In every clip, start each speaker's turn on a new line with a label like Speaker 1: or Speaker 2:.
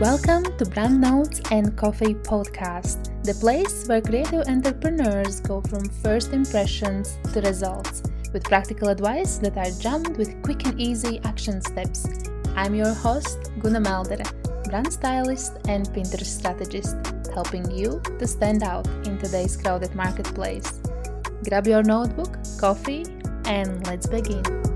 Speaker 1: Welcome to Brand Notes and Coffee Podcast, the place where creative entrepreneurs go from first impressions to results with practical advice that are jammed with quick and easy action steps. I'm your host, Guna Meldere, brand stylist and Pinterest strategist, helping you to stand out in today's crowded marketplace. Grab your notebook, coffee, and let's begin.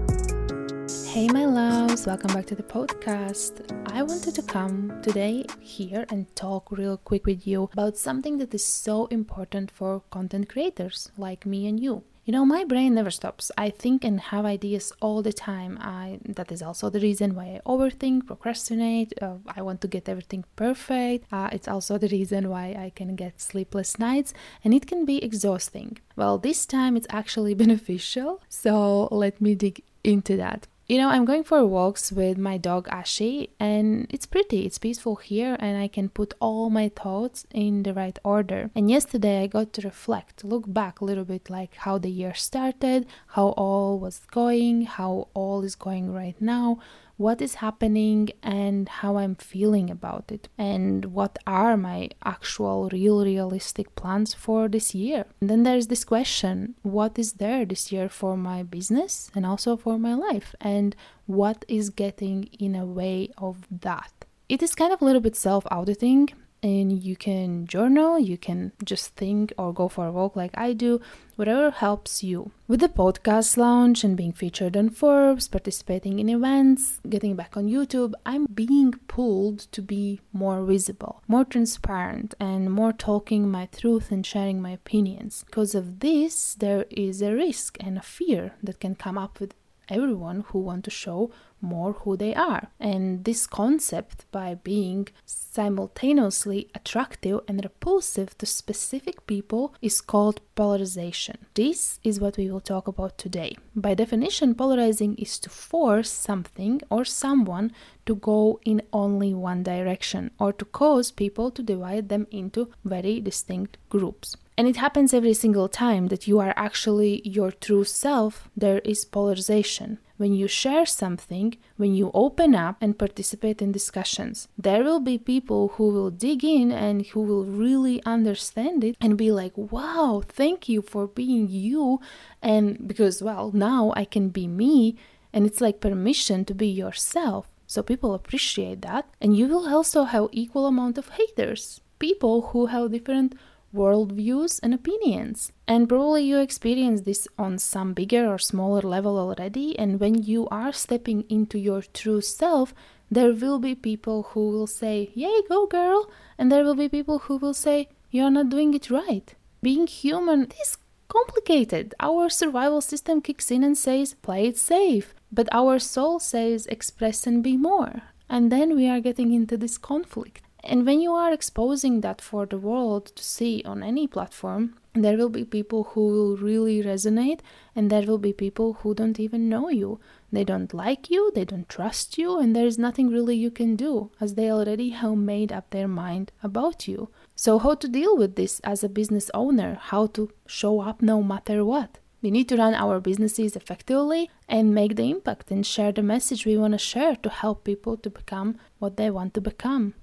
Speaker 1: Hey, my loves, welcome back to the podcast. I wanted to come today here and talk real quick with you about something that is so important for content creators like me and you. You know, my brain never stops. I think and have ideas all the time. I that is also the reason why I overthink, procrastinate. Uh, I want to get everything perfect. Uh, it's also the reason why I can get sleepless nights, and it can be exhausting. Well, this time it's actually beneficial. So let me dig into that. You know, I'm going for walks with my dog Ashi, and it's pretty, it's peaceful here, and I can put all my thoughts in the right order. And yesterday I got to reflect, look back a little bit like how the year started, how all was going, how all is going right now, what is happening and how I'm feeling about it, and what are my actual, real, realistic plans for this year. And then there's this question what is there this year for my business and also for my life, and what is getting in a way of that? It is kind of a little bit self auditing and you can journal, you can just think or go for a walk like I do, whatever helps you. With the podcast launch and being featured on Forbes, participating in events, getting back on YouTube, I'm being pulled to be more visible, more transparent, and more talking my truth and sharing my opinions. Because of this, there is a risk and a fear that can come up with everyone who want to show more who they are. And this concept, by being simultaneously attractive and repulsive to specific people, is called polarization. This is what we will talk about today. By definition, polarizing is to force something or someone to go in only one direction or to cause people to divide them into very distinct groups. And it happens every single time that you are actually your true self, there is polarization. When you share something, when you open up and participate in discussions, there will be people who will dig in and who will really understand it and be like, wow, thank you for being you. And because, well, now I can be me, and it's like permission to be yourself. So people appreciate that. And you will also have equal amount of haters, people who have different worldviews and opinions. And probably you experience this on some bigger or smaller level already. And when you are stepping into your true self, there will be people who will say, Yay, go girl! And there will be people who will say, You're not doing it right. Being human is complicated. Our survival system kicks in and says, Play it safe. But our soul says, Express and be more. And then we are getting into this conflict. And when you are exposing that for the world to see on any platform, there will be people who will really resonate, and there will be people who don't even know you. They don't like you, they don't trust you, and there is nothing really you can do, as they already have made up their mind about you. So, how to deal with this as a business owner? How to show up no matter what? We need to run our businesses effectively and make the impact and share the message we want to share to help people to become what they want to become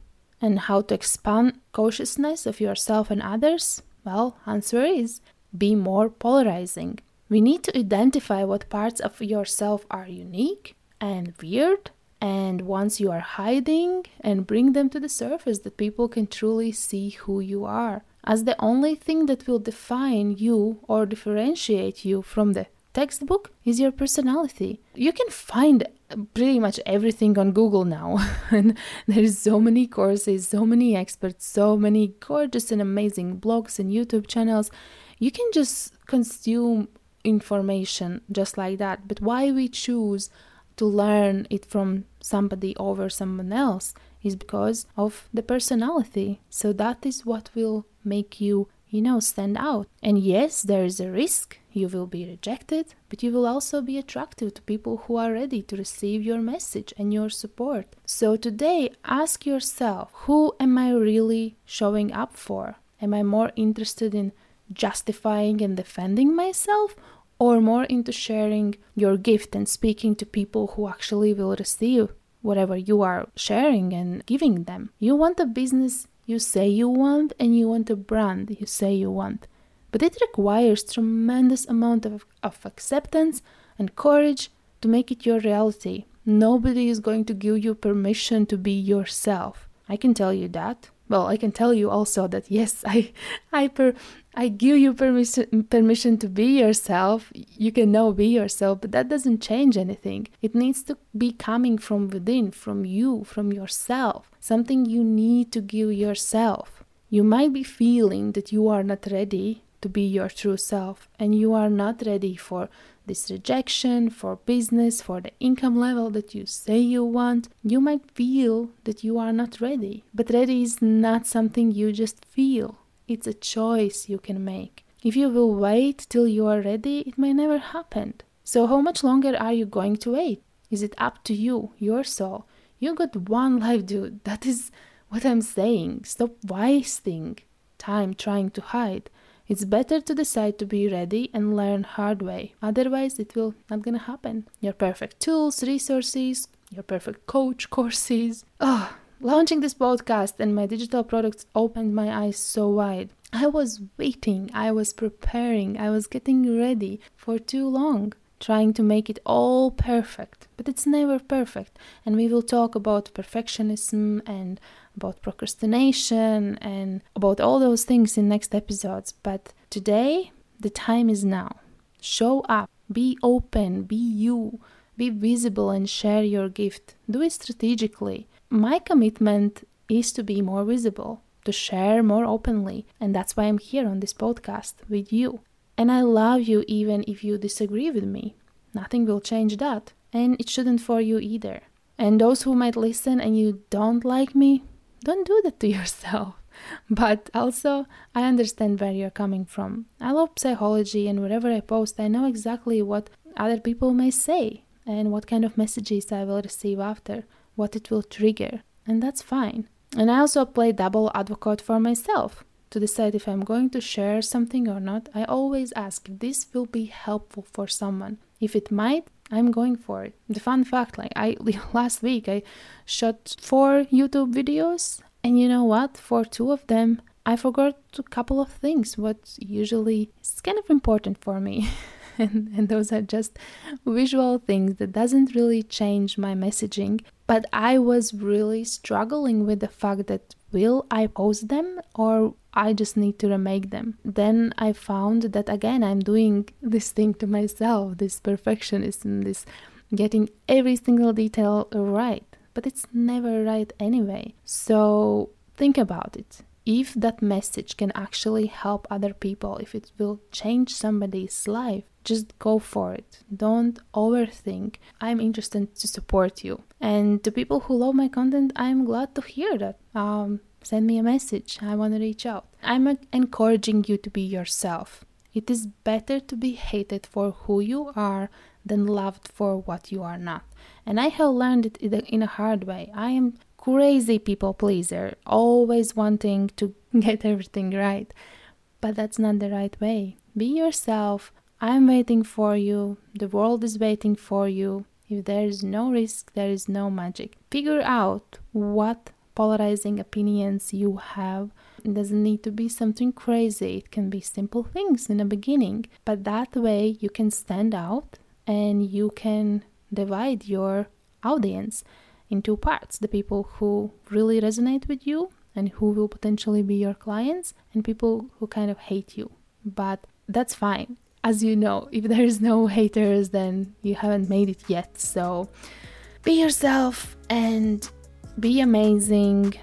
Speaker 1: and how to expand consciousness of yourself and others? Well, answer is be more polarizing. We need to identify what parts of yourself are unique and weird and once you are hiding and bring them to the surface that people can truly see who you are as the only thing that will define you or differentiate you from the textbook is your personality. You can find pretty much everything on Google now. and there's so many courses, so many experts, so many gorgeous and amazing blogs and YouTube channels. You can just consume information just like that. But why we choose to learn it from somebody over someone else is because of the personality. So that is what will make you you know, stand out. And yes, there is a risk you will be rejected, but you will also be attractive to people who are ready to receive your message and your support. So today, ask yourself who am I really showing up for? Am I more interested in justifying and defending myself? Or more into sharing your gift and speaking to people who actually will receive whatever you are sharing and giving them. You want a business you say you want and you want a brand you say you want. But it requires tremendous amount of, of acceptance and courage to make it your reality. Nobody is going to give you permission to be yourself. I can tell you that. Well, I can tell you also that yes, I I per, I give you permission permission to be yourself. You can now be yourself, but that doesn't change anything. It needs to be coming from within, from you, from yourself. Something you need to give yourself. You might be feeling that you are not ready to be your true self and you are not ready for this rejection, for business, for the income level that you say you want, you might feel that you are not ready. But ready is not something you just feel, it's a choice you can make. If you will wait till you are ready, it may never happen. So, how much longer are you going to wait? Is it up to you, your soul? You got one life, dude. That is what I'm saying. Stop wasting time trying to hide. It's better to decide to be ready and learn hard way. Otherwise, it will not gonna happen. Your perfect tools, resources, your perfect coach courses. Oh, launching this podcast and my digital products opened my eyes so wide. I was waiting, I was preparing, I was getting ready for too long, trying to make it all perfect. But it's never perfect. And we will talk about perfectionism and about procrastination and about all those things in next episodes. But today, the time is now. Show up, be open, be you, be visible and share your gift. Do it strategically. My commitment is to be more visible, to share more openly, and that's why I'm here on this podcast with you. And I love you even if you disagree with me. Nothing will change that, and it shouldn't for you either. And those who might listen and you don't like me, don't do that to yourself. But also, I understand where you're coming from. I love psychology, and wherever I post, I know exactly what other people may say and what kind of messages I will receive after, what it will trigger, and that's fine. And I also play double advocate for myself. To decide if I'm going to share something or not, I always ask if this will be helpful for someone. If it might, I'm going for it. The fun fact, like I last week I shot four YouTube videos, and you know what? For two of them, I forgot a couple of things. What usually is kind of important for me, and, and those are just visual things that doesn't really change my messaging. But I was really struggling with the fact that will I post them or I just need to remake them. Then I found that again I'm doing this thing to myself, this perfectionism, this getting every single detail right. But it's never right anyway. So think about it. If that message can actually help other people, if it will change somebody's life, just go for it. Don't overthink. I'm interested to support you. And to people who love my content, I'm glad to hear that. Um, send me a message. I want to reach out. I'm encouraging you to be yourself. It is better to be hated for who you are than loved for what you are not. And I have learned it in a hard way. I am crazy people pleaser, always wanting to get everything right. But that's not the right way. Be yourself. I'm waiting for you. The world is waiting for you. If there is no risk, there is no magic. Figure out what polarizing opinions you have. It doesn't need to be something crazy, it can be simple things in the beginning, but that way you can stand out and you can divide your audience in two parts the people who really resonate with you and who will potentially be your clients, and people who kind of hate you. But that's fine. As you know, if there's no haters, then you haven't made it yet. So be yourself and be amazing,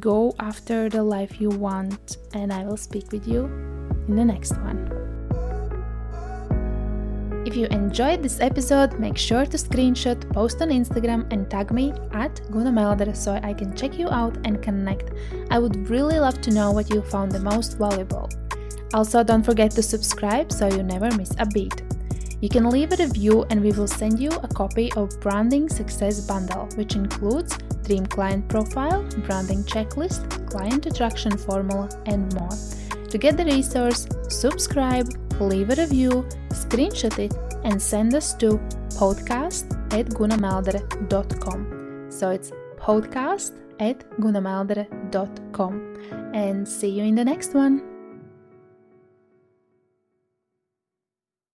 Speaker 1: go after the life you want, and I will speak with you in the next one. If you enjoyed this episode, make sure to screenshot, post on Instagram, and tag me at Guna so I can check you out and connect. I would really love to know what you found the most valuable. Also, don't forget to subscribe so you never miss a beat. You can leave a review and we will send you a copy of Branding Success Bundle, which includes Dream Client Profile, Branding Checklist, Client Attraction Formula, and more. To get the resource, subscribe, leave a review, screenshot it, and send us to podcast at gunameldere.com. So it's podcast at gunameldere.com. And see you in the next one.